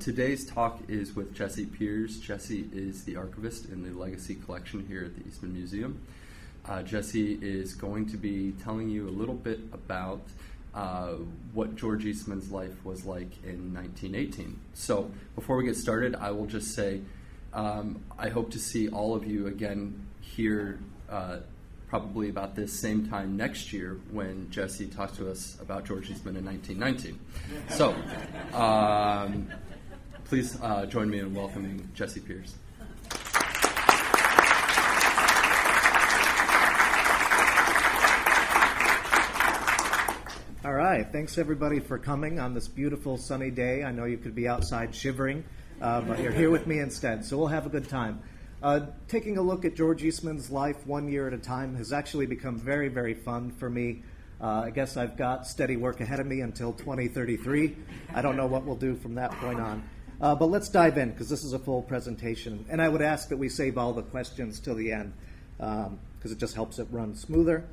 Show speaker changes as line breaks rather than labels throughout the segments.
today's talk is with Jesse Peers. Jesse is the archivist in the Legacy Collection here at the Eastman Museum. Uh, Jesse is going to be telling you a little bit about uh, what George Eastman's life was like in 1918. So, before we get started, I will just say um, I hope to see all of you again here uh, probably about this same time next year when Jesse talks to us about George Eastman in 1919. So, um, please uh, join me in welcoming Jesse Peers.
All right. Thanks, everybody, for coming on this beautiful sunny day. I know you could be outside shivering, uh, but you're here with me instead, so we'll have a good time. Uh, taking a look at George Eastman's life one year at a time has actually become very, very fun for me. Uh, I guess I've got steady work ahead of me until 2033. I don't know what we'll do from that point on. Uh, but let's dive in because this is a full presentation. And I would ask that we save all the questions till the end because um, it just helps it run smoother.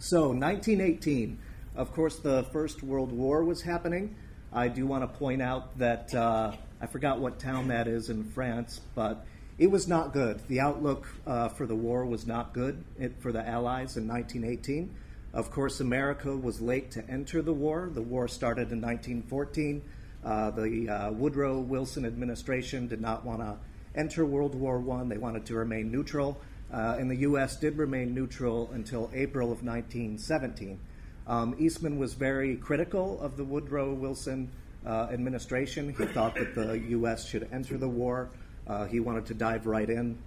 So, 1918, of course, the First World War was happening. I do want to point out that uh, I forgot what town that is in France, but it was not good. The outlook uh, for the war was not good for the Allies in 1918. Of course, America was late to enter the war. The war started in 1914. Uh, the uh, Woodrow Wilson administration did not want to enter World War I. They wanted to remain neutral. Uh, and the U.S. did remain neutral until April of 1917. Um, Eastman was very critical of the Woodrow Wilson uh, administration. He thought that the U.S. should enter the war. Uh, he wanted to dive right in.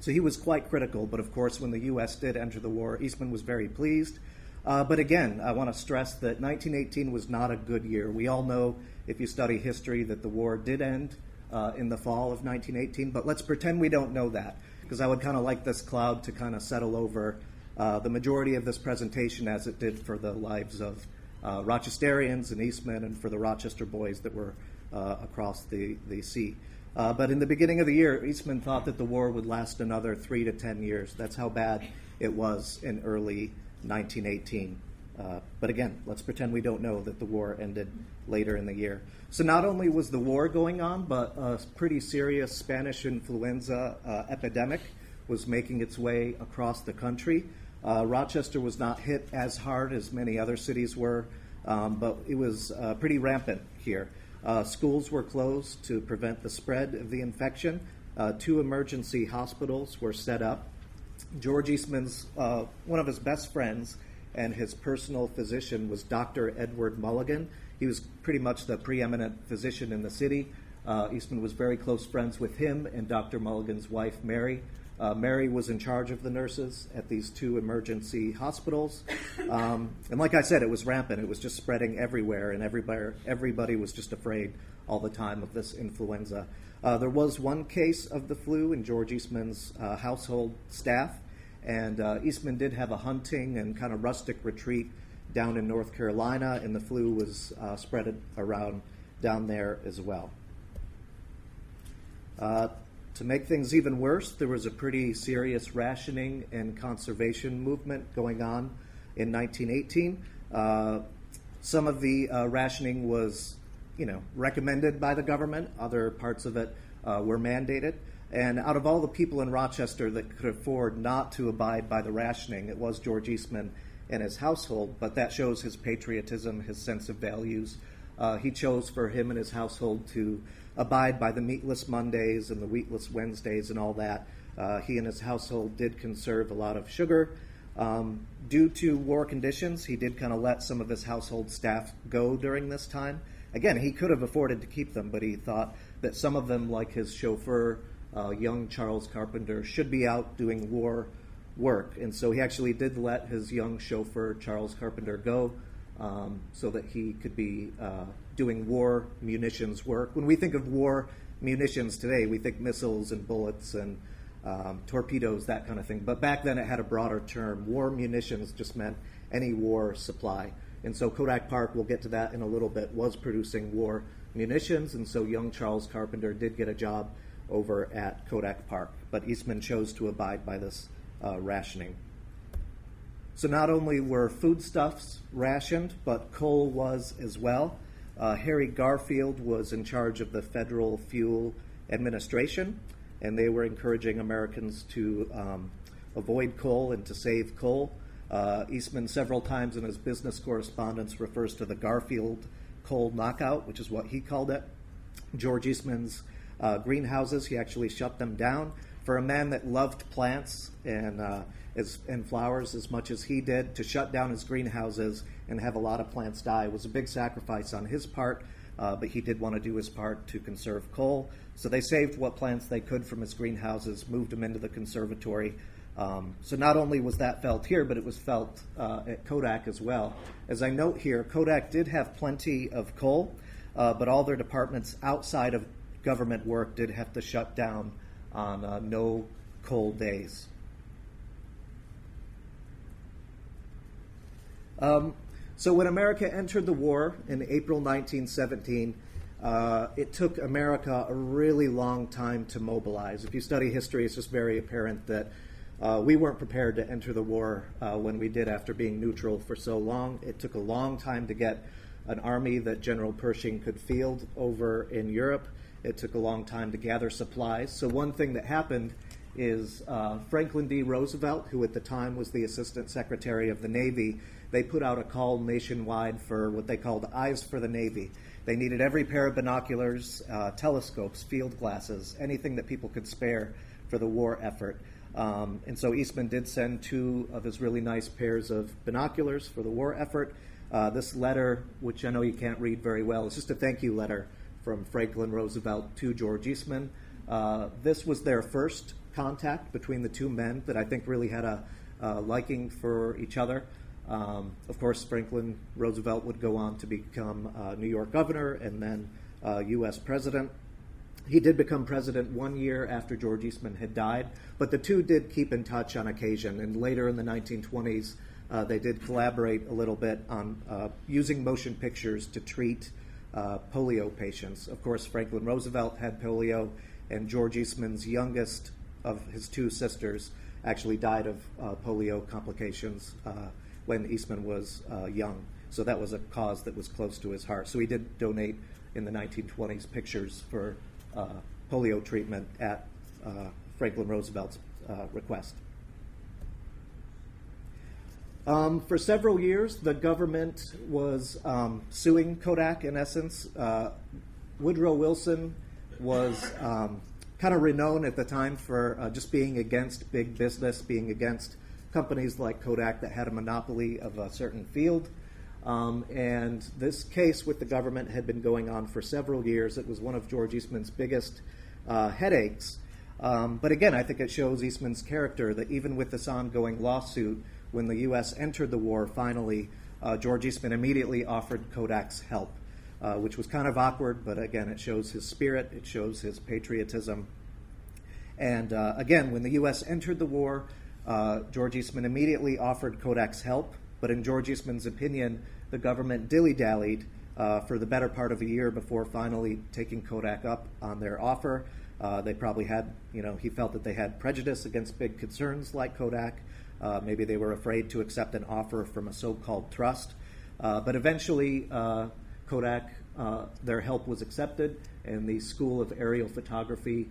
So he was quite critical, but of course, when the U.S. did enter the war, Eastman was very pleased. Uh, but again, I want to stress that 1918 was not a good year. We all know, if you study history, that the war did end uh, in the fall of 1918, but let's pretend we don't know that, because I would kind of like this cloud to kind of settle over uh, the majority of this presentation as it did for the lives of uh, Rochesterians and Eastman and for the Rochester boys that were uh, across the, the sea. Uh, but in the beginning of the year, Eastman thought that the war would last another three to ten years. That's how bad it was in early 1918. Uh, but again, let's pretend we don't know that the war ended later in the year. So not only was the war going on, but a pretty serious Spanish influenza uh, epidemic was making its way across the country. Uh, Rochester was not hit as hard as many other cities were, um, but it was uh, pretty rampant here. Uh, schools were closed to prevent the spread of the infection. Two emergency hospitals were set up. George Eastman's, one of his best friends and his personal physician was Dr. Edward Mulligan. He was pretty much the preeminent physician in the city. Uh, Eastman was very close friends with him and Dr. Mulligan's wife, Mary. Uh, Mary was in charge of the nurses at these two emergency hospitals. Um, and like I said, it was rampant. It was just spreading everywhere, and everybody, everybody was just afraid all the time of this influenza. Uh, there was one case of the flu in George Eastman's uh, household staff, and uh, Eastman did have a hunting and kind of rustic retreat down in North Carolina, and the flu was uh, spread around down there as well. Uh, to make things even worse, there was a pretty serious rationing and conservation movement going on in 1918. Uh, some of the uh, rationing was, you know, recommended by the government. Other parts of it uh, were mandated. And out of all the people in Rochester that could afford not to abide by the rationing, it was George Eastman and his household. But that shows his patriotism, his sense of values. Uh, he chose for him and his household to abide by the meatless Mondays and the wheatless Wednesdays and all that. Uh, he and his household did conserve a lot of sugar. Um, due to war conditions, he did kind of let some of his household staff go during this time. Again, he could have afforded to keep them, but he thought that some of them, like his chauffeur, uh, young Charles Carpenter, should be out doing war work. And so he actually did let his young chauffeur, Charles Carpenter, go um, so that he could be uh, doing war munitions work. When we think of war munitions today, we think missiles and bullets and um, torpedoes, that kind of thing. But back then it had a broader term. War munitions just meant any war supply. And so Kodak Park, we'll get to that in a little bit, was producing war munitions. And so young Charles Carpenter did get a job over at Kodak Park. But Eastman chose to abide by this uh, rationing. So not only were foodstuffs rationed, but coal was as well. Uh, Harry Garfield was in charge of the Federal Fuel Administration, and they were encouraging Americans to um, avoid coal and to save coal. Uh, Eastman, several times in his business correspondence, refers to the Garfield coal knockout, which is what he called it. George Eastman's uh, greenhouses, he actually shut them down. For a man that loved plants and, uh, as, and flowers as much as he did, to shut down his greenhouses and have a lot of plants die was a big sacrifice on his part. Uh, but he did want to do his part to conserve coal. So they saved what plants they could from his greenhouses, moved them into the conservatory. Um, so not only was that felt here, but it was felt uh, at Kodak as well. As I note here, Kodak did have plenty of coal, uh, but all their departments outside of government work did have to shut down on uh, no cold days. Um, so when America entered the war in April 1917, uh, it took America a really long time to mobilize. If you study history, it's just very apparent that uh, we weren't prepared to enter the war uh, when we did after being neutral for so long. It took a long time to get an army that General Pershing could field over in Europe. It took a long time to gather supplies. So, one thing that happened is uh, Franklin D. Roosevelt, who at the time was the Assistant Secretary of the Navy, they put out a call nationwide for what they called Eyes for the Navy. They needed every pair of binoculars, uh, telescopes, field glasses, anything that people could spare for the war effort. Um, and so Eastman did send two of his really nice pairs of binoculars for the war effort. Uh, this letter, which I know you can't read very well, is just a thank you letter from Franklin Roosevelt to George Eastman. Uh, this was their first contact between the two men that I think really had a, a liking for each other. Um, of course, Franklin Roosevelt would go on to become uh, New York governor and then U.S. Uh, president. He did become president one year after George Eastman had died, but the two did keep in touch on occasion. And later in the 1920s, uh, they did collaborate a little bit on uh, using motion pictures to treat uh, polio patients. Of course, Franklin Roosevelt had polio, and George Eastman's youngest of his two sisters actually died of uh, polio complications uh, when Eastman was uh, young. So that was a cause that was close to his heart. So he did donate in the 1920s pictures for uh, polio treatment at uh, Franklin Roosevelt's request. Um, for several years, the government was um, suing Kodak in essence. Uh, Woodrow Wilson was um, kind of renowned at the time for uh, just being against big business, being against companies like Kodak that had a monopoly of a certain field. Um, and this case with the government had been going on for several years. It was one of George Eastman's biggest uh, headaches. Um, but again, I think it shows Eastman's character that even with this ongoing lawsuit, when the U.S. entered the war finally, uh, George Eastman immediately offered Kodak's help, uh, which was kind of awkward, but again, it shows his spirit, it shows his patriotism. And uh, again, when the U.S. entered the war, uh, George Eastman immediately offered Kodak's help, but in George Eastman's opinion, the government dilly dallied uh, for the better part of a year before finally taking Kodak up on their offer. Uh, they probably had, you know, he felt that they had prejudice against big concerns like Kodak. Uh, maybe they were afraid to accept an offer from a so called trust. Uh, but eventually, uh, Kodak, uh, their help was accepted, and the School of Aerial Photography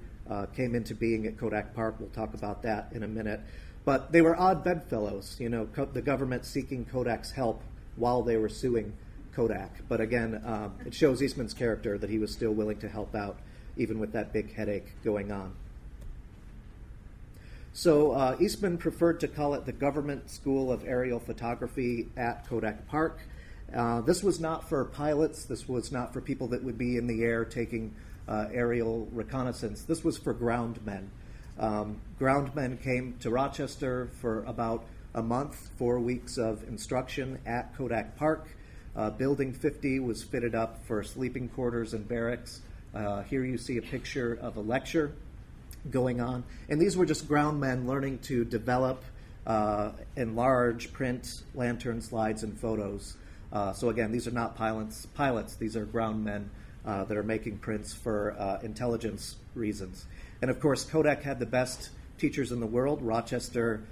came into being at Kodak Park. We'll talk about that in a minute. But they were odd bedfellows, you know, co- the government seeking Kodak's help while they were suing Kodak. But again, um, it shows Eastman's character that he was still willing to help out, even with that big headache going on. So uh, Eastman preferred to call it the Government School of Aerial Photography at Kodak Park. Uh, this was not for pilots. This was not for people that would be in the air taking uh, aerial reconnaissance. This was for ground men. Um, ground men came to Rochester for about a month, four weeks of instruction at Kodak Park. Uh, Building 50 was fitted up for sleeping quarters and barracks. Uh, here you see a picture of a lecture going on. And these were just ground men learning to develop, uh, enlarge, print lantern slides and photos. Uh, so again, these are not pilots. Pilots. These are ground men uh, that are making prints for uh, intelligence reasons. And of course, Kodak had the best teachers in the world. Rochester,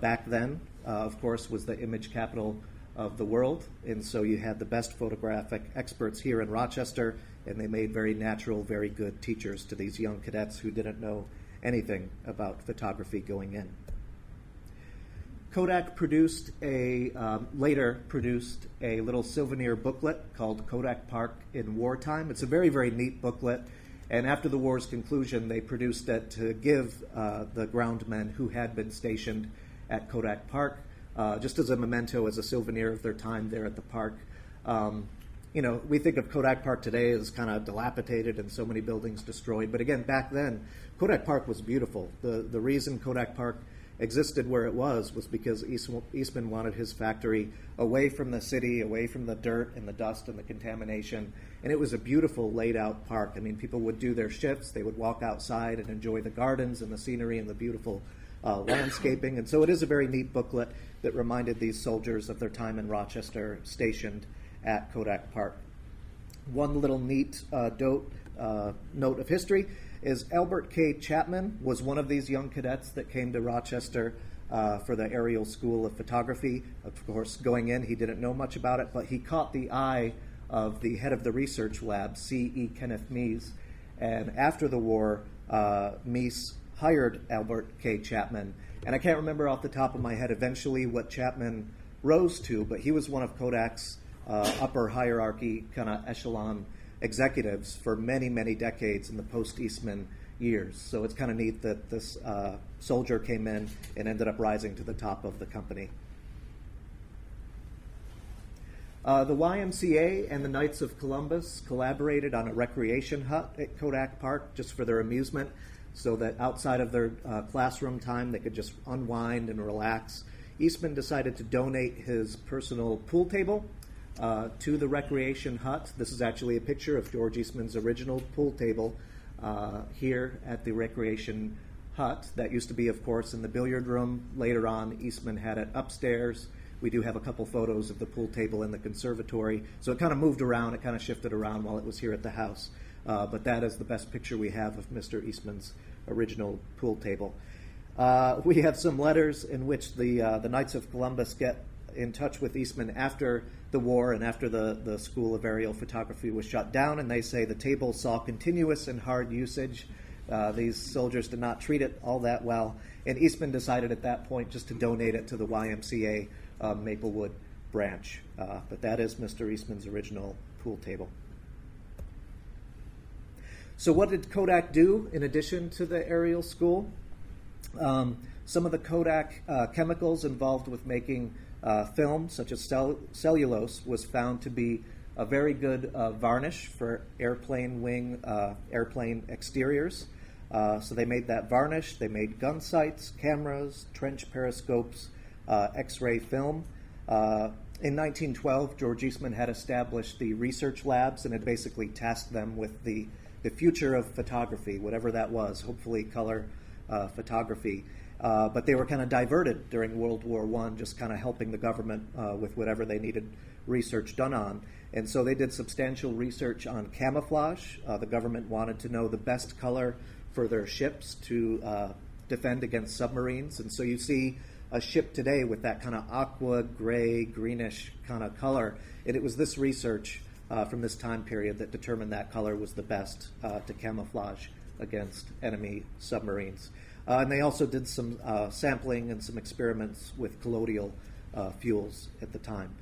back then, uh, of course, was the image capital of the world. And so you had the best photographic experts here in Rochester, and they made very natural, very good teachers to these young cadets who didn't know anything about photography going in. Kodak produced a um, later produced a little souvenir booklet called Kodak Park in Wartime. It's a very very neat booklet, and after the war's conclusion, they produced it to give uh, the groundmen who had been stationed at Kodak Park, uh, just as a memento, as a souvenir of their time there at the park. Um, you know, we think of Kodak Park today as kind of dilapidated and so many buildings destroyed, but again, back then, Kodak Park was beautiful. The the reason Kodak Park existed where it was was because Eastman wanted his factory away from the city, away from the dirt and the dust and the contamination. And it was a beautiful laid out park. I mean, people would do their shifts, they would walk outside and enjoy the gardens and the scenery and the beautiful uh, landscaping. And so it is a very neat booklet that reminded these soldiers of their time in Rochester stationed at Kodak Park. One little neat uh, dote, uh, note of history is Albert K. Chapman was one of these young cadets that came to Rochester uh, for the Aerial School of Photography. Of course, going in, he didn't know much about it, but he caught the eye of the head of the research lab, C.E. Kenneth Mees. And after the war, uh, Mees hired Albert K. Chapman. And I can't remember off the top of my head eventually what Chapman rose to, but he was one of Kodak's uh, upper hierarchy kind of echelon executives for many, many decades in the post Eastman years. So it's kind of neat that this uh, soldier came in and ended up rising to the top of the company. Uh, the YMCA and the Knights of Columbus collaborated on a recreation hut at Kodak Park just for their amusement, so that outside of their uh, classroom time they could just unwind and relax. Eastman decided to donate his personal pool table uh, to the recreation hut. This is actually a picture of George Eastman's original pool table uh, here at the recreation hut. That used to be, of course, in the billiard room. Later on, Eastman had it upstairs. We do have a couple photos of the pool table in the conservatory. So it kind of moved around, it kind of shifted around while it was here at the house. Uh, but that is the best picture we have of Mr. Eastman's original pool table. Uh, we have some letters in which the uh, the Knights of Columbus get in touch with Eastman after the war and after the, the School of Aerial Photography was shut down, and they say the table saw continuous and hard usage. Uh, these soldiers did not treat it all that well, and Eastman decided at that point just to donate it to the YMCA uh, Maplewood branch. Uh, but that is Mr. Eastman's original pool table. So, what did Kodak do in addition to the aerial school? Um, some of the Kodak uh, chemicals involved with making uh, film, such as cell- cellulose, was found to be a very good uh, varnish for airplane wing, uh, airplane exteriors. Uh, so they made that varnish. They made gun sights, cameras, trench periscopes, uh, X-ray film. Uh, in 1912, George Eastman had established the research labs and had basically tasked them with the, the future of photography, whatever that was, hopefully color photography. Uh, but they were kind of diverted during World War One, just kind of helping the government uh, with whatever they needed research done on. And so they did substantial research on camouflage. Uh, the government wanted to know the best color for their ships to uh, defend against submarines. And so you see a ship today with that kind of aqua, gray, greenish kind of color. And it was this research uh, from this time period that determined that color was the best to camouflage against enemy submarines. Uh, and they also did some uh, sampling and some experiments with colloidal uh, fuels at the time.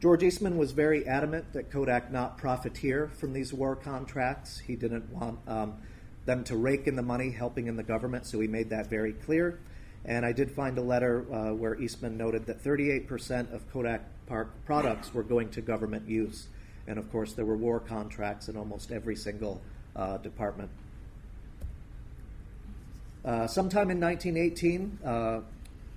George Eastman was very adamant that Kodak not profiteer from these war contracts. He didn't want um, them to rake in the money helping in the government, so he made that very clear. And I did find a letter uh, where Eastman noted that 38% of Kodak Park products were going to government use. And of course, there were war contracts in almost every single uh, department. Uh, sometime in 1918, uh,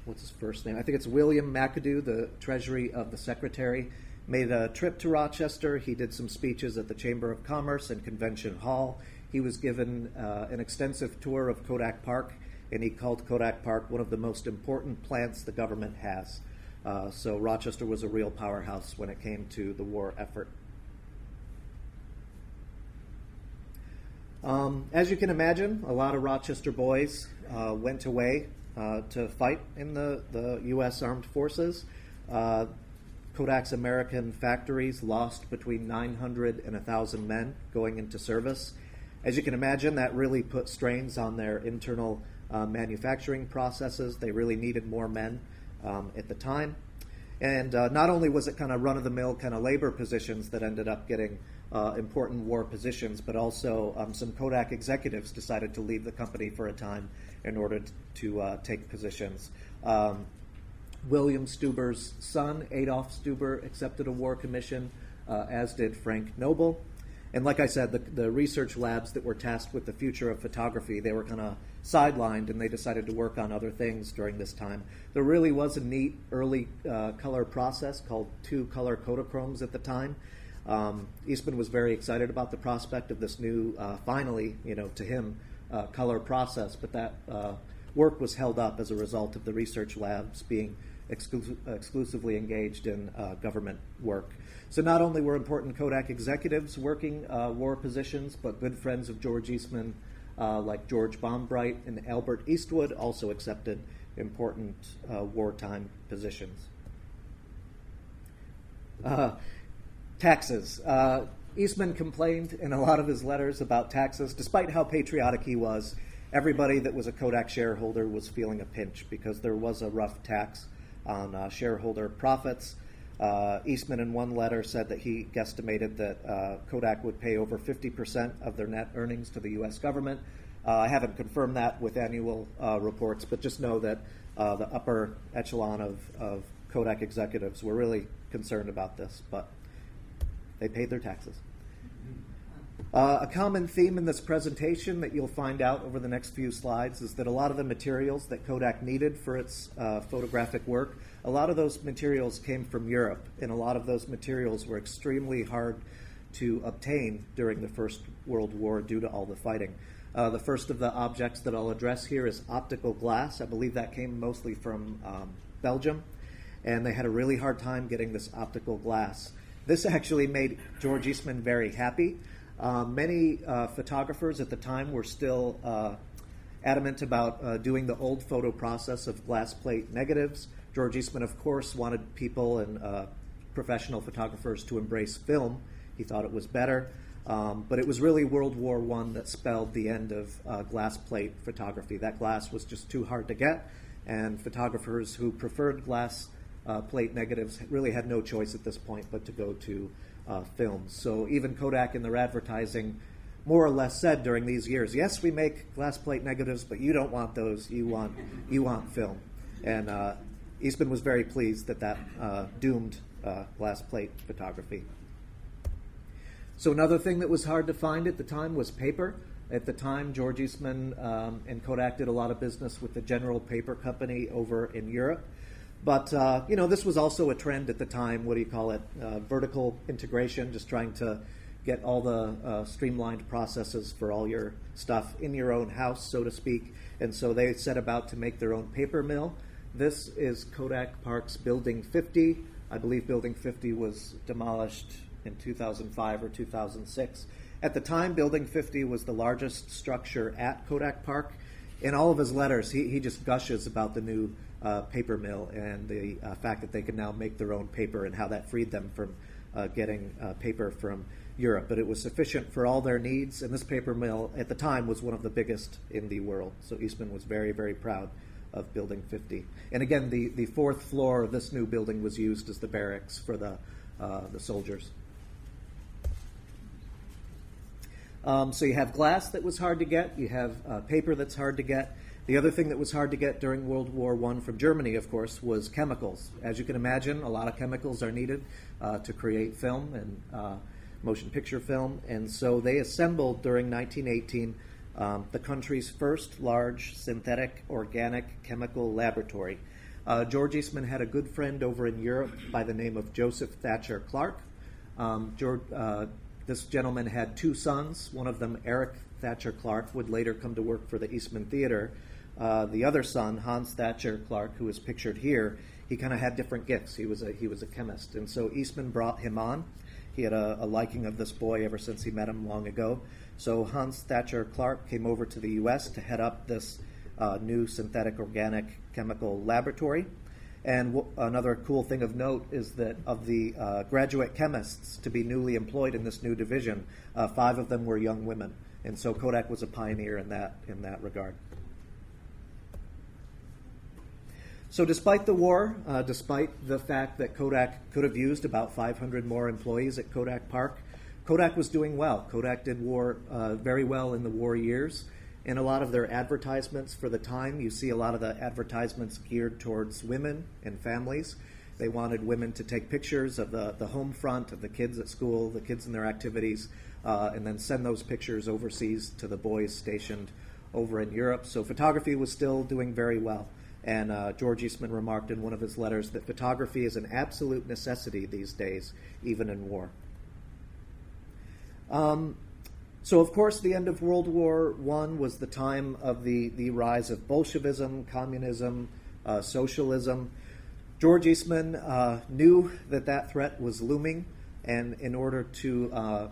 what's his first name? I think it's William McAdoo, the Treasury of the Secretary, made a trip to Rochester. He did some speeches at the Chamber of Commerce and Convention Hall. He was given uh, an extensive tour of Kodak Park, and he called Kodak Park one of the most important plants the government has. Uh, so Rochester was a real powerhouse when it came to the war effort. Um, as you can imagine, a lot of Rochester boys uh, went away uh, to fight in the, the U.S. Armed Forces. Uh, Kodak's American factories lost between 900 and 1,000 men going into service. As you can imagine, that really put strains on their internal uh, manufacturing processes. They really needed more men um, at the time. And uh, not only was it kind of run of the mill kind of labor positions that ended up getting uh, important war positions, but also um, some Kodak executives decided to leave the company for a time in order to, uh, take positions. Um, William Stuber's son, Adolf Stuber, accepted a war commission, uh, as did Frank Noble. And like I said, the, the research labs that were tasked with the future of photography, they were kind of sidelined and they decided to work on other things during this time. There really was a neat early uh, color process called two color Kodachromes at the time. Um, Eastman was very excited about the prospect of this new, uh, finally, you know, to him, uh, color process, but that uh, work was held up as a result of the research labs being exclu- exclusively engaged in uh, government work. So not only were important Kodak executives working uh, war positions, but good friends of George Eastman, uh, like George Bonbright and Albert Eastwood, also accepted important wartime positions. Taxes. Uh, Eastman complained in a lot of his letters about taxes. Despite how patriotic he was, everybody that was a Kodak shareholder was feeling a pinch because there was a rough tax on uh, shareholder profits. Uh, Eastman, in one letter, said that he guesstimated that uh, Kodak would pay over 50% of their net earnings to the U.S. government. Uh, I haven't confirmed that with annual uh, reports, but just know that uh, the upper echelon of, of Kodak executives were really concerned about this. But they paid their taxes. Uh, a common theme in this presentation that you'll find out over the next few slides is that a lot of the materials that Kodak needed for its uh, photographic work, a lot of those materials came from Europe, and a lot of those materials were extremely hard to obtain during the First World War due to all the fighting. Uh, the first of the objects that I'll address here is optical glass. I believe that came mostly from um, Belgium, and they had a really hard time getting this optical glass. This actually made George Eastman very happy. Uh, many uh, photographers at the time were still uh, adamant about uh, doing the old photo process of glass plate negatives. George Eastman, of course, wanted people and uh, professional photographers to embrace film. He thought it was better. Um, but it was really World War I that spelled the end of uh, glass plate photography. That glass was just too hard to get, and photographers who preferred glass uh, plate negatives really had no choice at this point but to go to uh, films. So even Kodak in their advertising more or less said during these years, yes, we make glass plate negatives, but you don't want those. You want you want film. And uh, Eastman was very pleased that that uh, doomed uh, glass plate photography. So another thing that was hard to find at the time was paper. At the time, George Eastman um, and Kodak did a lot of business with the General Paper Company over in Europe. But uh, you know, this was also a trend at the time. What do you call it? Uh, vertical integration, just trying to get all the uh, streamlined processes for all your stuff in your own house, so to speak. And so they set about to make their own paper mill. This is Kodak Park's Building 50. I believe Building 50 was demolished in 2005 or 2006. At the time, Building 50 was the largest structure at Kodak Park. In all of his letters, he, he just gushes about the new uh, paper mill and the uh, fact that they could now make their own paper and how that freed them from uh, getting uh, paper from Europe. But it was sufficient for all their needs, and this paper mill at the time was one of the biggest in the world. So Eastman was very, very proud of Building 50. And again, the, the fourth floor of this new building was used as the barracks for the, uh, the soldiers. Um, so you have glass that was hard to get, you have uh, paper that's hard to get, the other thing that was hard to get during World War I from Germany, of course, was chemicals. As you can imagine, a lot of chemicals are needed uh, to create film and uh, motion picture film. And so they assembled during 1918 um, the country's first large synthetic organic chemical laboratory. Uh, George Eastman had a good friend over in Europe by the name of Joseph Thacher Clarke. Um, George, uh, this gentleman had two sons. One of them, Eric Thacher Clarke, would later come to work for the Eastman Theater. Uh, the other son, Hans Thacher Clarke, who is pictured here, he kind of had different gifts. He was a he was a chemist, and so Eastman brought him on. He had a, a liking of this boy ever since he met him long ago. So Hans Thacher Clarke came over to the U.S. to head up this uh, new synthetic organic chemical laboratory. And w- another cool thing of note is that of the uh, graduate chemists to be newly employed in this new division, uh, five of them were young women. And so Kodak was a pioneer in that, in that regard. So, despite the war, uh, despite the fact that Kodak could have used about 500 more employees at Kodak Park, Kodak was doing well. Kodak did war uh, very well in the war years. In a lot of their advertisements for the time, you see a lot of the advertisements geared towards women and families. They wanted women to take pictures of the, the home front, of the kids at school, the kids in their activities, uh, and then send those pictures overseas to the boys stationed over in Europe. So photography was still doing very well. And uh, George Eastman remarked in one of his letters that photography is an absolute necessity these days, even in war. Um, so, of course, the end of World War I was the time of the, the rise of Bolshevism, communism, uh, socialism. George Eastman uh, knew that that threat was looming, and in order to uh,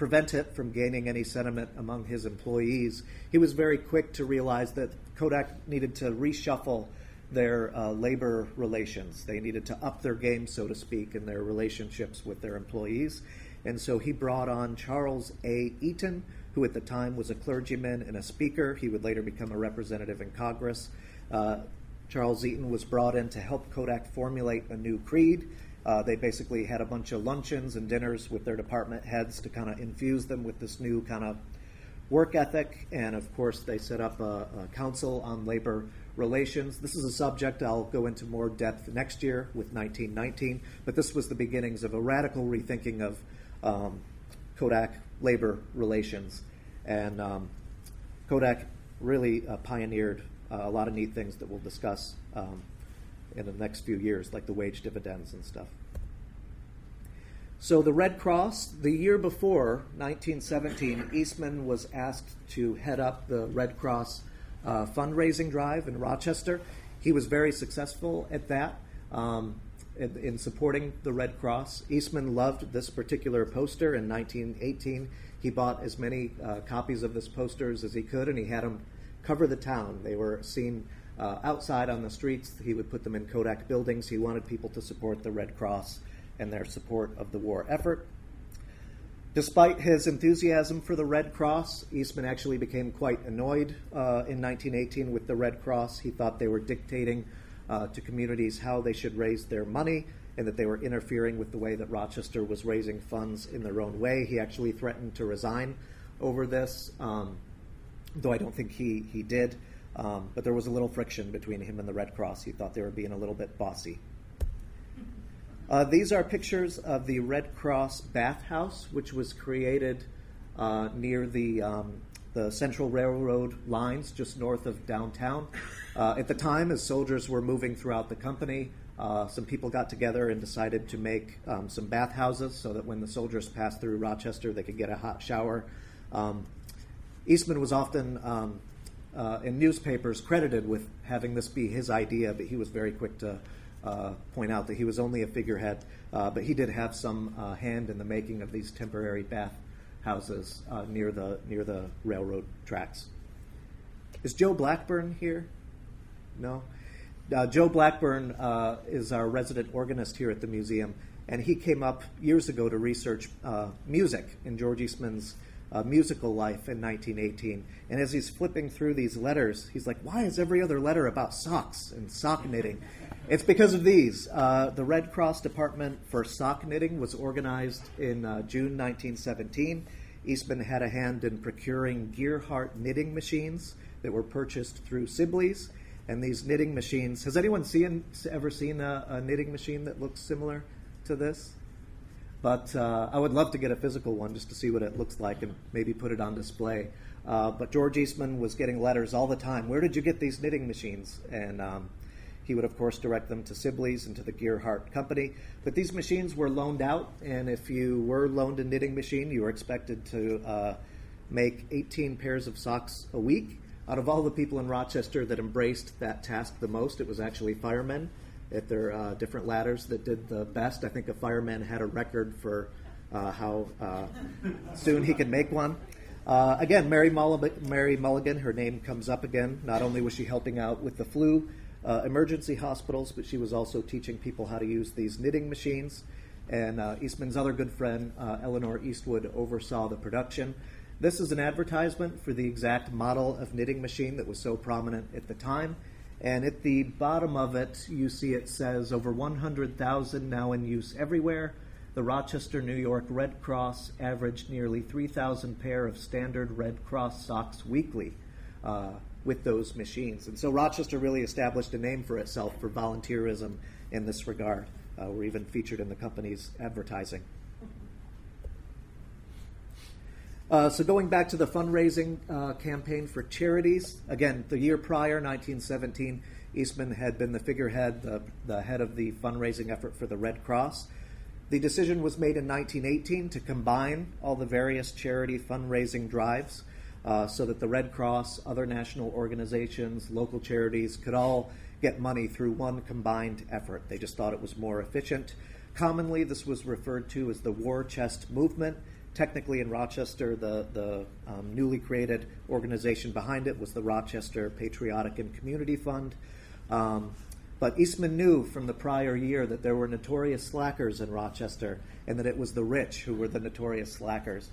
prevent it from gaining any sentiment among his employees, he was very quick to realize that Kodak needed to reshuffle their uh, labor relations. They needed to up their game, so to speak, in their relationships with their employees. And so he brought on Charles A. Eaton, who at the time was a clergyman and a speaker. He would later become a representative in Congress. Uh, Charles Eaton was brought in to help Kodak formulate a new creed. Uh, they basically had a bunch of luncheons and dinners with their department heads to kind of infuse them with this new kind of work ethic. And of course, they set up a, a, council on labor relations. This is a subject I'll go into more depth next year with 1919, but this was the beginnings of a radical rethinking of um, Kodak labor relations. And um, Kodak really uh, pioneered uh, a lot of neat things that we'll discuss um, in the next few years, like the wage dividends and stuff. So, the Red Cross, the year before, 1917, Eastman was asked to head up the Red Cross uh, fundraising drive in Rochester. He was very successful at that um, in, in, supporting the Red Cross. Eastman loved this particular poster in 1918. He bought as many uh, copies of this posters as he could, and he had them cover the town. They were seen uh, outside on the streets. He would put them in Kodak buildings. He wanted people to support the Red Cross and their support of the war effort. Despite his enthusiasm for the Red Cross, Eastman actually became quite annoyed uh, in 1918 with the Red Cross. He thought they were dictating uh, to communities how they should raise their money and that they were interfering with the way that Rochester was raising funds in their own way. He actually threatened to resign over this, um, though I don't think he, he did. Um, but there was a little friction between him and the Red Cross. He thought they were being a little bit bossy. Uh, these are pictures of the Red Cross bathhouse, which was created uh, near the, um, the Central Railroad lines just north of downtown. Uh, at the time, as soldiers were moving throughout the company, uh, some people got together and decided to make um, some bathhouses so that when the soldiers passed through Rochester, they could get a hot shower. Um, Eastman was often um, uh, in newspapers credited with having this be his idea, but he was very quick to uh, point out that he was only a figurehead. Uh, but he did have some uh, hand in the making of these temporary bath houses uh, near the near the railroad tracks. Is Joe Blackburn here? No. Uh, Joe Blackburn is our resident organist here at the museum, and he came up years ago to research music in George Eastman's uh, musical life in 1918. And as he's flipping through these letters, he's like, why is every other letter about socks and sock knitting? It's because of these. Uh, the Red Cross Department for Sock Knitting was organized in uh, June 1917. Eastman had a hand in procuring Gearhart knitting machines that were purchased through Sibley's. And these knitting machines, has anyone seen, ever seen a, a knitting machine that looks similar to this? But uh, I would love to get a physical one just to see what it looks like and maybe put it on display. Uh, but George Eastman was getting letters all the time. Where did you get these knitting machines? And um, he would, of course, direct them to Sibley's and to the Gearhart Company. But these machines were loaned out, and if you were loaned a knitting machine, you were expected to uh, make 18 pairs of socks a week. Out of all the people in Rochester that embraced that task the most, it was actually firemen at their uh, different ladders that did the best. I think a fireman had a record for uh, how uh, soon he could make one. Uh, again, Mary, Mulligan, Mary Mulligan, her name comes up again. Not only was she helping out with the flu uh, emergency hospitals, but she was also teaching people how to use these knitting machines. And Eastman's other good friend, Eleanor Eastwood, oversaw the production. This is an advertisement for the exact model of knitting machine that was so prominent at the time. And at the bottom of it, you see it says over 100,000 now in use everywhere. The Rochester, New York Red Cross averaged nearly 3,000 pair of standard Red Cross socks weekly uh, with those machines. And so Rochester really established a name for itself for volunteerism in this regard. Uh, we're even featured in the company's advertising. Uh, so going back to the fundraising uh, campaign for charities, again, the year prior, 1917, Eastman had been the figurehead, the, the head of the fundraising effort for the Red Cross. The decision was made in 1918 to combine all the various charity fundraising drives uh, so that the Red Cross, other national organizations, local charities could all get money through one combined effort. They just thought it was more efficient. Commonly, this was referred to as the War Chest Movement technically in Rochester, the, the um, newly created organization behind it was the Rochester Patriotic and Community Fund. Um, but Eastman knew from the prior year that there were notorious slackers in Rochester and that it was the rich who were the notorious slackers.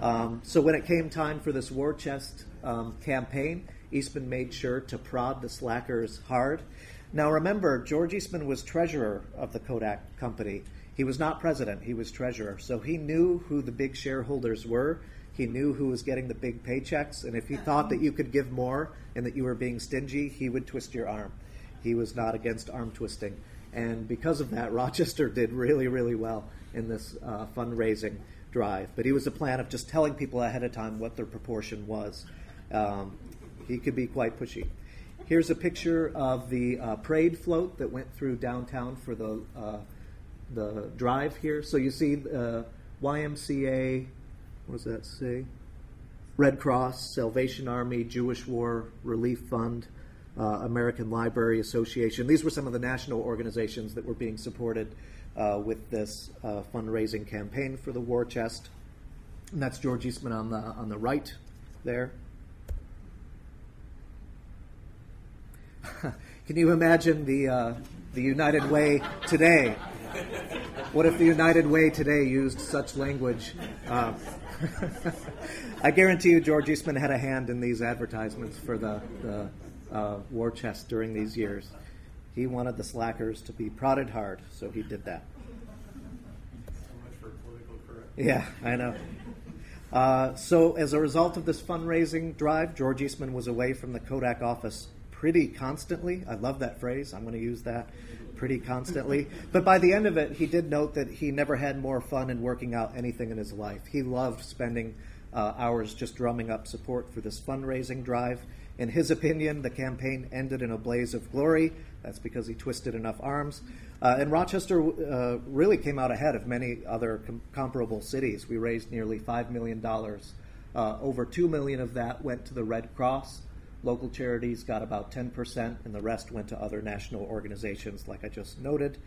Um, so when it came time for this war chest um, campaign, Eastman made sure to prod the slackers hard. Now remember, George Eastman was treasurer of the Kodak Company. He was not president, he was treasurer. So he knew who the big shareholders were. He knew who was getting the big paychecks. And if he thought that you could give more and that you were being stingy, he would twist your arm. He was not against arm twisting. And because of that, Rochester did really, really well in this uh, fundraising drive. But he was a plan of just telling people ahead of time what their proportion was. Um, he could be quite pushy. Here's a picture of the uh, parade float that went through downtown for the uh, the drive here. So you see uh, YMCA, what does that say? Red Cross, Salvation Army, Jewish War Relief Fund, uh, American Library Association. These were some of the national organizations that were being supported uh, with this uh, fundraising campaign for the war chest. And that's George Eastman on the on the right there. Can you imagine the uh, the United Way today? What if the United Way today used such language? Uh, I guarantee you, George Eastman had a hand in these advertisements for the, the uh, war chest during these years. He wanted the slackers to be prodded hard, so he did that. Yeah, I know. Uh, so, as a result of this fundraising drive, George Eastman was away from the Kodak office pretty constantly. I love that phrase. I'm going to use that pretty constantly. but by the end of it, he did note that he never had more fun in working out anything in his life. He loved spending uh, hours just drumming up support for this fundraising drive. In his opinion, the campaign ended in a blaze of glory. That's because he twisted enough arms. Uh, and Rochester uh, really came out ahead of many other com- comparable cities. We raised nearly $5 million. Uh, over 2 million of that went to the Red Cross. Local charities got about 10%, and the rest went to other national organizations, like I just noted.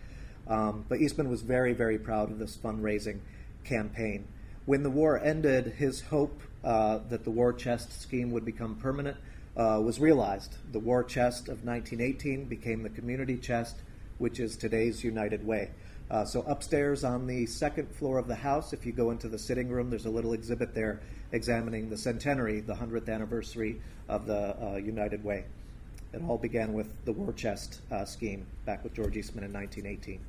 Um, but Eastman was very, very proud of this fundraising campaign. When the war ended, his hope uh, that the war chest scheme would become permanent uh, was realized. The war chest of 1918 became the community chest, which is today's United Way. Uh, so upstairs on the second floor of the house, if you go into the sitting room, there's a little exhibit there examining the centenary, the 100th anniversary of the uh, United Way. It all began with the war chest uh, scheme back with George Eastman in 1918.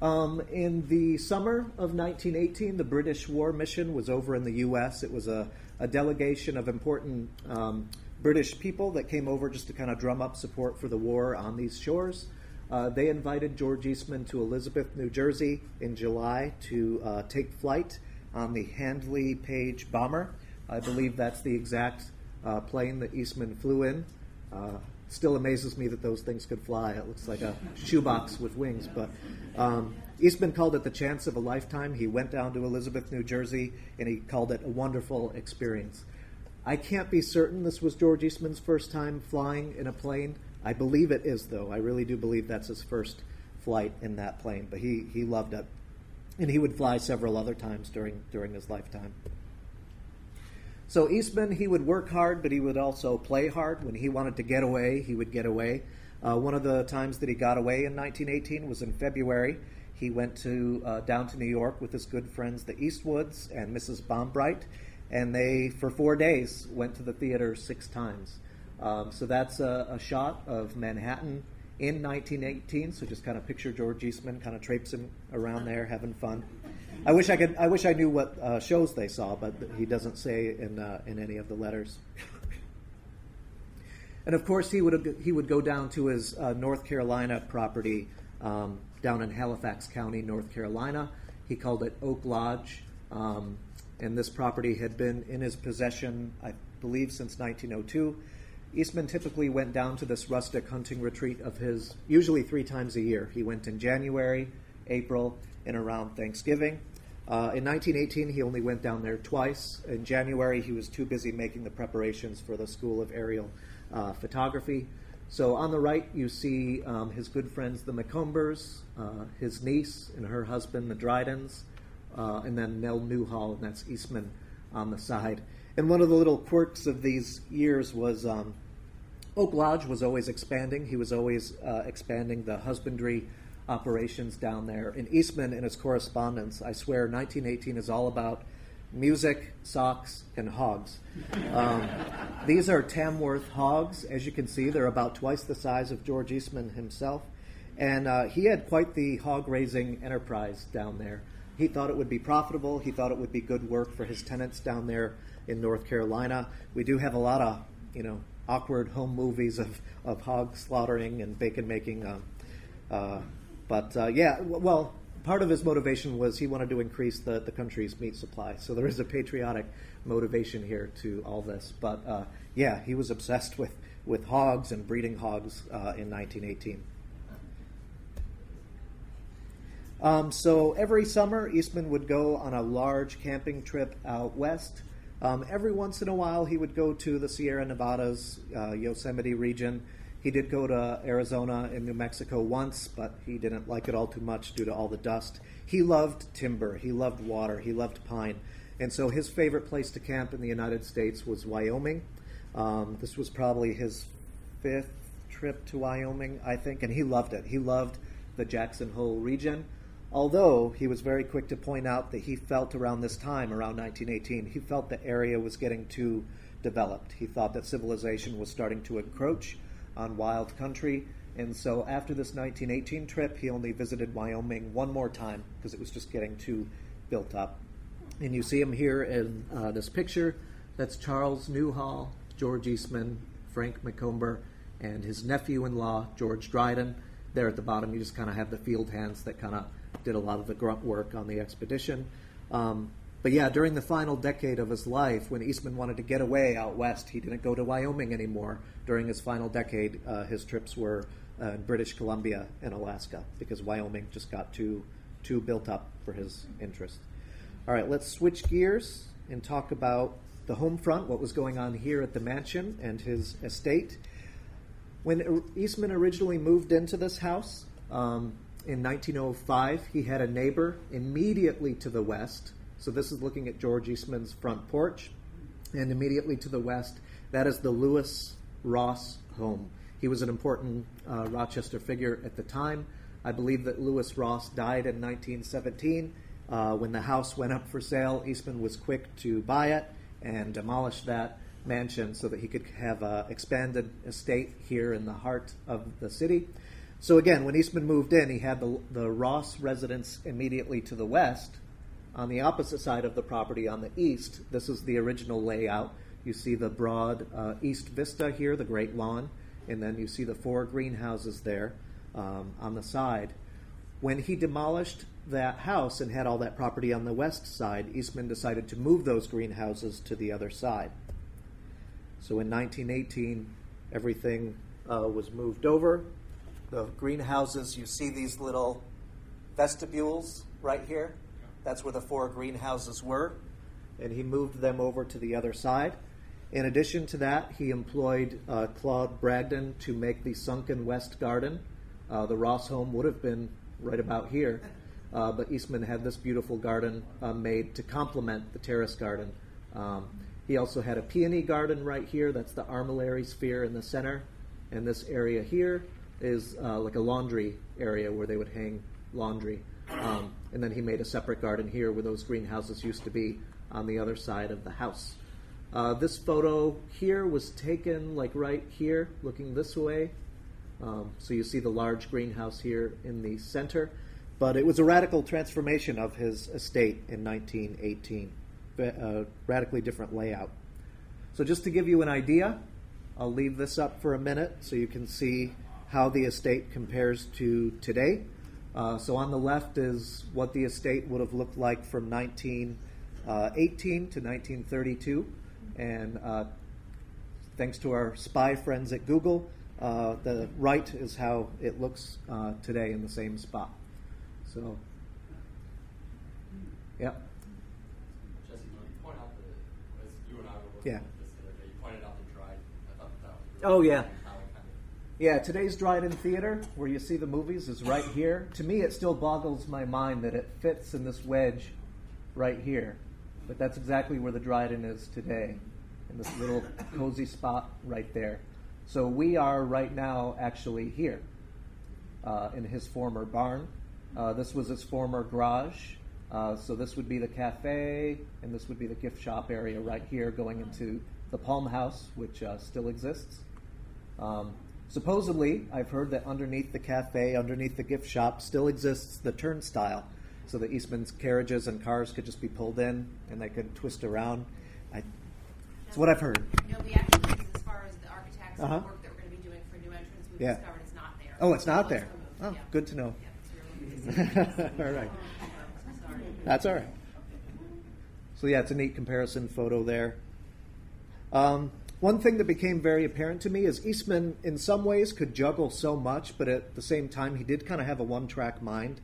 Um, in the summer of 1918, the British war mission was over in the U.S. It was a, a delegation of important um, British people that came over just to kind of drum up support for the war on these shores. Uh, they invited George Eastman to Elizabeth, New Jersey in July to uh, take flight on the Handley Page bomber. I believe that's the exact uh, plane that Eastman flew in. Uh, still amazes me that those things could fly. It looks like a shoebox with wings. But um, Eastman called it the chance of a lifetime. He went down to Elizabeth, New Jersey, and he called it a wonderful experience. I can't be certain this was George Eastman's first time flying in a plane. I believe it is, though. I really do believe that's his first flight in that plane. But he, he loved it. And he would fly several other times during, during his lifetime. So Eastman, he would work hard, but he would also play hard. When he wanted to get away, he would get away. Uh, one of the times that he got away in 1918 was in February. He went to uh, down to New York with his good friends, the Eastwoods and Mrs. Bonbright, and they, for four days, went to the theater six times. Um, so that's a, a, shot of Manhattan in 1918. So just kind of picture George Eastman kind of traipsing around there, having fun. I wish I could. I wish I knew what uh, shows they saw, but he doesn't say in uh, in any of the letters. and of course, he would he would go down to his uh, North Carolina property um, down in Halifax County, North Carolina. He called it Oak Lodge, um, and this property had been in his possession, I believe, since 1902. Eastman typically went down to this rustic hunting retreat of his, usually three times a year. He went in January, April, and around Thanksgiving. Uh, in 1918, he only went down there twice. In January, he was too busy making the preparations for the School of Aerial uh, Photography. So on the right, you see um, his good friends, the Macombers, uh, his niece and her husband, the Drydens, uh, and then Nell Newhall, and that's Eastman on the side. And one of the little quirks of these years was um, Oak Lodge was always expanding. He was always uh, expanding the husbandry operations down there. In Eastman, in his correspondence, I swear 1918 is all about music, socks, and hogs. Um, these are Tamworth hogs. As you can see, they're about twice the size of George Eastman himself. And uh, he had quite the hog raising enterprise down there. He thought it would be profitable. He thought it would be good work for his tenants down there in North Carolina. We do have a lot of, you know, awkward home movies of, of hog slaughtering and bacon making. Um, uh, but uh, yeah, well, part of his motivation was he wanted to increase the, the country's meat supply. So there is a patriotic motivation here to all this. But uh, yeah, he was obsessed with, with hogs and breeding hogs uh, in 1918. Um, so every summer, Eastman would go on a large camping trip out west. Um, every once in a while, he would go to the Sierra Nevadas, uh, Yosemite region. He did go to Arizona and New Mexico once, but he didn't like it all too much due to all the dust. He loved timber, he loved water, he loved pine. And so his favorite place to camp in the United States was Wyoming. Um, this was probably his fifth trip to Wyoming, I think, and he loved it. He loved the Jackson Hole region. Although he was very quick to point out that he felt around this time, around 1918, he felt the area was getting too developed. He thought that civilization was starting to encroach on wild country. And so after this 1918 trip, he only visited Wyoming one more time because it was just getting too built up. And you see him here in uh, this picture. That's Charles Newhall, George Eastman, Frank Macomber, and his nephew in law, George Dryden. There at the bottom, you just kind of have the field hands that kind of did a lot of the grunt work on the expedition. Um, but yeah, during the final decade of his life, when Eastman wanted to get away out west, he didn't go to Wyoming anymore. During his final decade, uh, his trips were uh, in British Columbia and Alaska because Wyoming just got too too built up for his interest. All right, let's switch gears and talk about the home front, what was going on here at the mansion and his estate. When Eastman originally moved into this house um, in 1905, he had a neighbor immediately to the west so this is looking at George Eastman's front porch. And immediately to the west, that is the Lewis Ross home. He was an important uh, Rochester figure at the time. I believe that Lewis Ross died in 1917. Uh, when the house went up for sale, Eastman was quick to buy it and demolish that mansion so that he could have an expanded estate here in the heart of the city. So again, when Eastman moved in, he had the, the Ross residence immediately to the west, on the opposite side of the property on the east, this is the original layout. You see the broad uh, east vista here, the great lawn, and then you see the four greenhouses there um, on the side. When he demolished that house and had all that property on the west side, Eastman decided to move those greenhouses to the other side. So in 1918, everything uh, was moved over. The greenhouses, you see these little vestibules right here. That's where the four greenhouses were. And he moved them over to the other side. In addition to that, he employed uh, Claude Bragdon to make the sunken west garden. Uh, the Ross home would have been right about here, uh, but Eastman had this beautiful garden uh, made to complement the terrace garden. Um, he also had a peony garden right here. That's the armillary sphere in the center. And this area here is uh, like a laundry area where they would hang laundry. Um, and then he made a separate garden here where those greenhouses used to be on the other side of the house. Uh, this photo here was taken like right here, looking this way. Um, so you see the large greenhouse here in the center. But it was a radical transformation of his estate in 1918, a radically different layout. So, just to give you an idea, I'll leave this up for a minute so you can see how the estate compares to today. Uh, so, on the left is what the estate would have looked like from 1918 uh, to 1932. And uh, thanks to our spy friends at Google, uh, the right is how it looks uh, today in the same spot. So, yeah.
Jesse, you point out the, as you and I were looking
Yeah.
at this the other day, you pointed out the drive. I thought that was
Oh,
really
yeah.
interesting how it kind of-
Yeah, today's Dryden Theater, where you see the movies, is right here. To me, it still boggles my mind that it fits in this wedge right here. But that's exactly where the Dryden is today, in this little cozy spot right there. So we are right now actually here uh, in his former barn. Uh, this was his former garage. Uh, so this would be the cafe, and this would be the gift shop area right here going into the Palm House, which uh, still exists. Um, supposedly, I've heard that underneath the cafe, underneath the gift shop, still exists the turnstile, so that Eastman's carriages and cars could just be pulled in and they could twist around. I, it's what I've heard.
No, we actually, as far as the architects
Uh-huh.
and the work that we're going to be doing for new entrance, we've
Yeah.
discovered it's not there.
Oh, it's not
So
there. Oh,
yeah.
good to know.
Yeah, so you're looking to see.
All right. That's all right. So yeah, it's a neat comparison photo there. Um, one thing that became very apparent to me is Eastman, in some ways, could juggle so much, but at the same time, he did kind of have a one-track mind.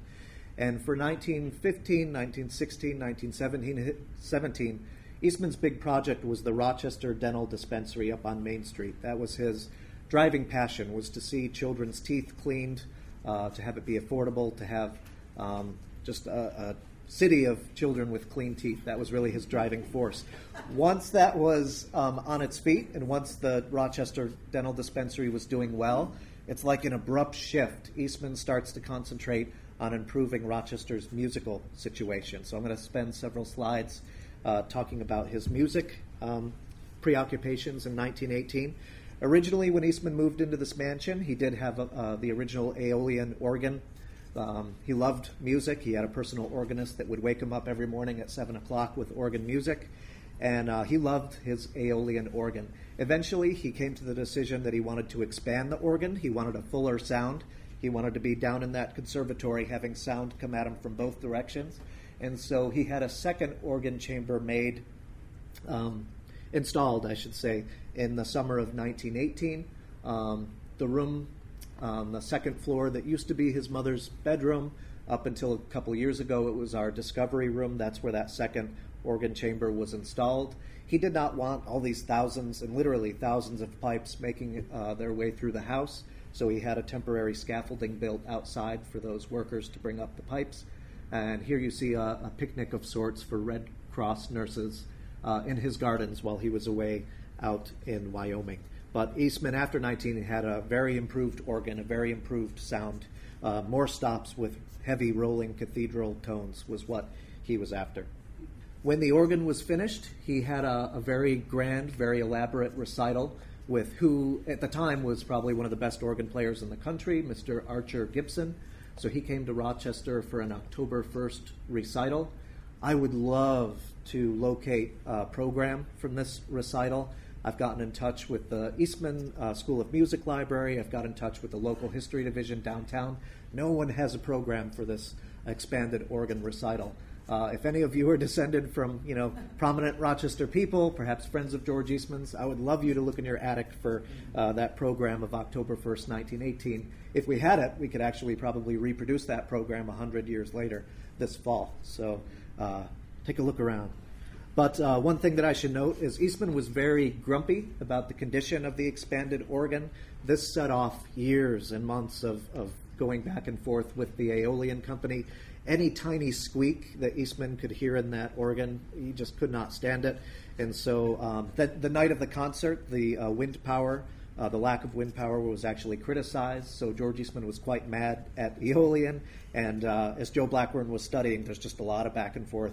And for 1915, 1916, 1917, Eastman's big project was the Rochester Dental Dispensary up on Main Street. That was his driving passion, was to see children's teeth cleaned, uh, to have it be affordable, to have um, just a, a city of children with clean teeth. That was really his driving force. Once that was um, on its feet, and once the Rochester Dental Dispensary was doing well, it's like an abrupt shift. Eastman starts to concentrate on improving Rochester's musical situation. So I'm going to spend several slides uh, talking about his music um, preoccupations in 1918. Originally, when Eastman moved into this mansion, he did have uh, the original Aeolian organ. Um, he loved music. He had a personal organist that would wake him up every morning at 7 o'clock with organ music. And uh, he loved his Aeolian organ. Eventually, he came to the decision that he wanted to expand the organ. He wanted a fuller sound. He wanted to be down in that conservatory having sound come at him from both directions. And so he had a second organ chamber made um, installed, I should say, in the summer of 1918. Um, the room, um, the second floor that used to be his mother's bedroom, up until a couple years ago, it was our discovery room. That's where that second organ chamber was installed. He did not want all these thousands and literally thousands of pipes making uh, their way through the house, so he had a temporary scaffolding built outside for those workers to bring up the pipes. And here you see a, a picnic of sorts for Red Cross nurses uh, in his gardens while he was away out in Wyoming. But Eastman, after 19, had a very improved organ, a very improved sound. Uh, more stops with heavy rolling cathedral tones was what he was after. When the organ was finished, he had a, a very grand, very elaborate recital with who, at the time, was probably one of the best organ players in the country, Mr. Archer Gibson. So he came to Rochester for an October 1st recital. I would love to locate a program from this recital. I've gotten in touch with the Eastman uh, School of Music Library. I've got in touch with the local history division downtown. No one has a program for this expanded organ recital. Uh, if any of you are descended from, you know, prominent Rochester people, perhaps friends of George Eastman's, I would love you to look in your attic for uh, that program of October 1st, 1918. If we had it, we could actually probably reproduce that program 100 years later this fall. So uh, take a look around. But uh, one thing that I should note is Eastman was very grumpy about the condition of the expanded organ. This set off years and months of, of going back and forth with the Aeolian Company. Any tiny squeak that Eastman could hear in that organ, he just could not stand it. And so um, the, the night of the concert, the uh, wind power Uh, the lack of wind power was actually criticized, so George Eastman was quite mad at Aeolian. And uh, as Joe Blackburn was studying, there's just a lot of back and forth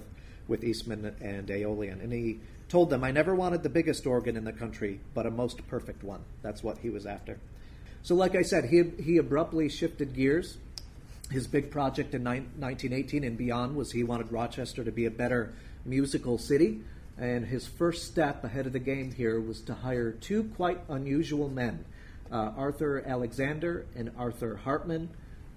with Eastman and Aeolian. And he told them, I never wanted the biggest organ in the country, but a most perfect one. That's what he was after. So, like I said, he, he abruptly shifted gears. His big project in 1918 and beyond was he wanted Rochester to be a better musical city. And his first step ahead of the game here was to hire two quite unusual men uh, Arthur Alexander and Arthur Hartmann.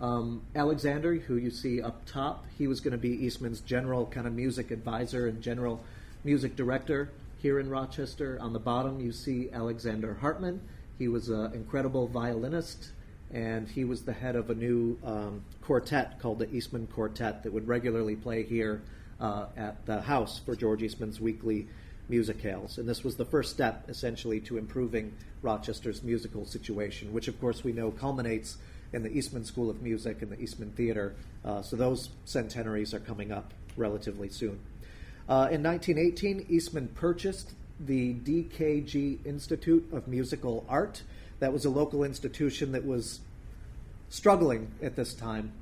Um, Alexander, who you see up top, he was going to be Eastman's general kind of music advisor and general music director here in Rochester. On the bottom, you see Alexander Hartmann. He was an incredible violinist, and he was the head of a new um, quartet called the Eastman Quartet that would regularly play here uh, at the house for George Eastman's weekly musicales. And this was the first step, essentially, to improving Rochester's musical situation, which, of course, we know culminates in the Eastman School of Music and the Eastman Theater. Uh, so those centenaries are coming up relatively soon. Uh, in 1918, Eastman purchased the DKG Institute of Musical Art. That was a local institution that was struggling at this time.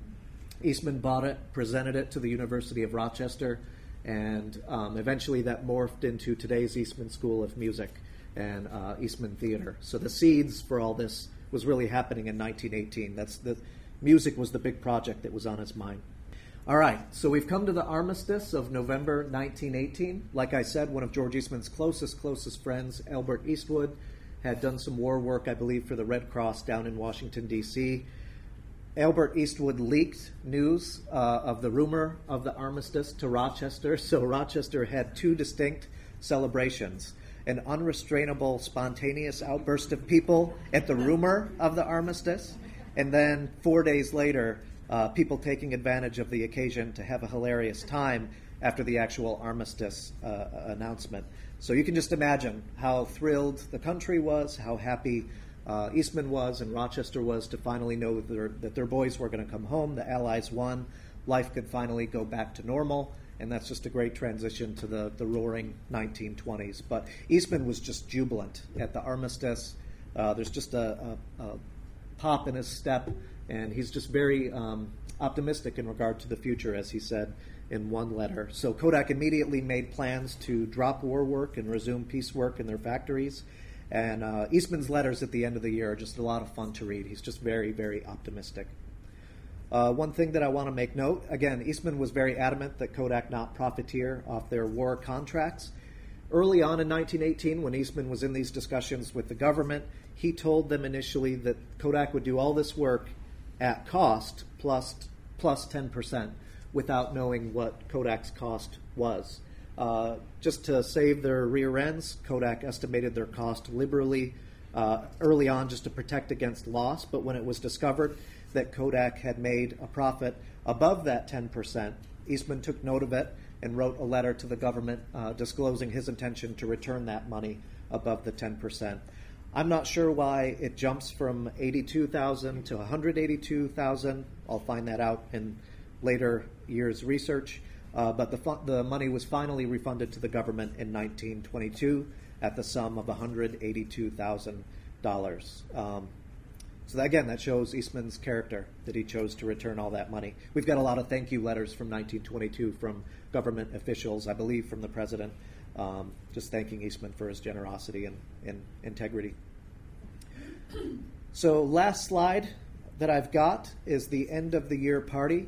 Eastman bought it, presented it to the University of Rochester, and um, eventually that morphed into today's Eastman School of Music and uh, Eastman Theater. So the seeds for all this was really happening in 1918. That's the music was the big project that was on his mind. All right, so we've come to the armistice of November 1918. Like I said, one of George Eastman's closest, closest friends, Albert Eastwood, had done some war work, I believe, for the Red Cross down in Washington, D.C. Albert Eastwood leaked news uh, of the rumor of the armistice to Rochester, so Rochester had two distinct celebrations an unrestrainable, spontaneous outburst of people at the rumor of the armistice, and then four days later, uh, people taking advantage of the occasion to have a hilarious time after the actual armistice uh, announcement. So you can just imagine how thrilled the country was, how happy uh, Eastman was and Rochester was to finally know their, that their boys were going to come home. The Allies won. Life could finally go back to normal. And that's just a great transition to the, the roaring 1920s. But Eastman was just jubilant at the armistice. Uh, there's just a, a, a pop in his step and he's just very um, optimistic in regard to the future, as he said in one letter. So Kodak immediately made plans to drop war work and resume peace work in their factories. And uh, Eastman's letters at the end of the year are just a lot of fun to read. He's just very, very optimistic. Uh, one thing that I want to make note again, Eastman was very adamant that Kodak not profiteer off their war contracts. Early on in 1918, when Eastman was in these discussions with the government, he told them initially that Kodak would do all this work at cost plus plus 10% without knowing what Kodak's cost was. Uh, just to save their rear ends, Kodak estimated their cost liberally uh, early on just to protect against loss. But when it was discovered that Kodak had made a profit above that 10%, Eastman took note of it and wrote a letter to the government uh, disclosing his intention to return that money above the 10%. I'm not sure why it jumps from 82,000 to 182,000. I'll find that out in later years' research. Uh, but the, fu- the money was finally refunded to the government in 1922 at the sum of $182,000. Um, so that, again, that shows Eastman's character that he chose to return all that money. We've got a lot of thank you letters from 1922 from government officials, I believe from the president, um, just thanking Eastman for his generosity and, and integrity. So, last slide that I've got is the end of the year party.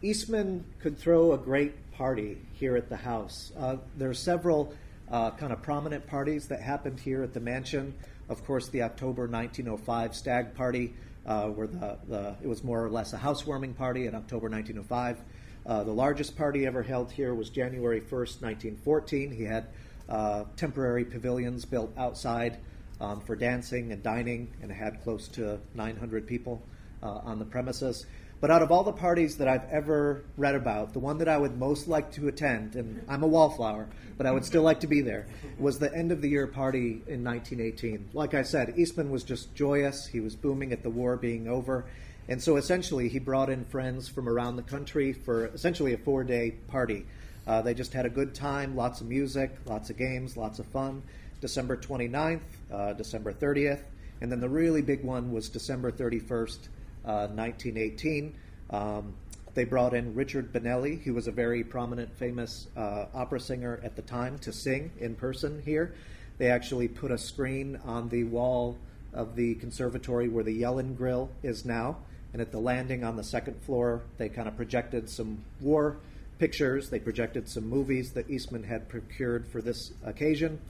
Eastman could throw a great party here at the house. Uh, there are several uh, kind of prominent parties that happened here at the mansion. Of course, the October 1905 stag party, uh, where the, the, it was more or less a housewarming party in October 1905. Uh, the largest party ever held here was January 1st, 1914. He had uh, temporary pavilions built outside um, for dancing and dining, and had close to 900 people uh, on the premises. But out of all the parties that I've ever read about, the one that I would most like to attend, and I'm a wallflower, but I would still like to be there, was the end of the year party in 1918. Like I said, Eastman was just joyous. He was booming at the war being over. And so essentially, he brought in friends from around the country for essentially a four day party. Uh, they just had a good time, lots of music, lots of games, lots of fun. December 29th, uh, December 30th, And then the really big one was December 31st, uh, 1918. Um, they brought in Richard Bonelli, who was a very prominent, famous uh, opera singer at the time, to sing in person here. They actually put a screen on the wall of the conservatory where the Yellen Grill is now. And at the landing on the second floor, they kind of projected some war pictures. They projected some movies that Eastman had procured for this occasion.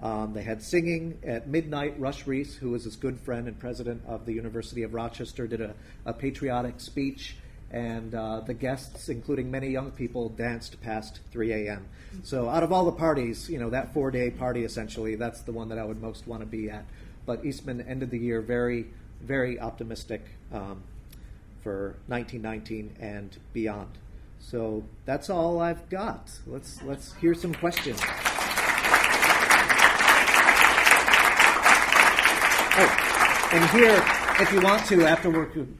Um, they had singing at midnight. Rush Rhees, who was his good friend and president of the University of Rochester, did a, a patriotic speech, and uh, the guests, including many young people, danced past 3 a.m. So, out of all the parties, you know, that four day party essentially, that's the one that I would most want to be at. But Eastman ended the year very, very optimistic um, for 1919 and beyond. So that's all I've got. Let's let's hear some questions. Oh, and here, if you want to, after we're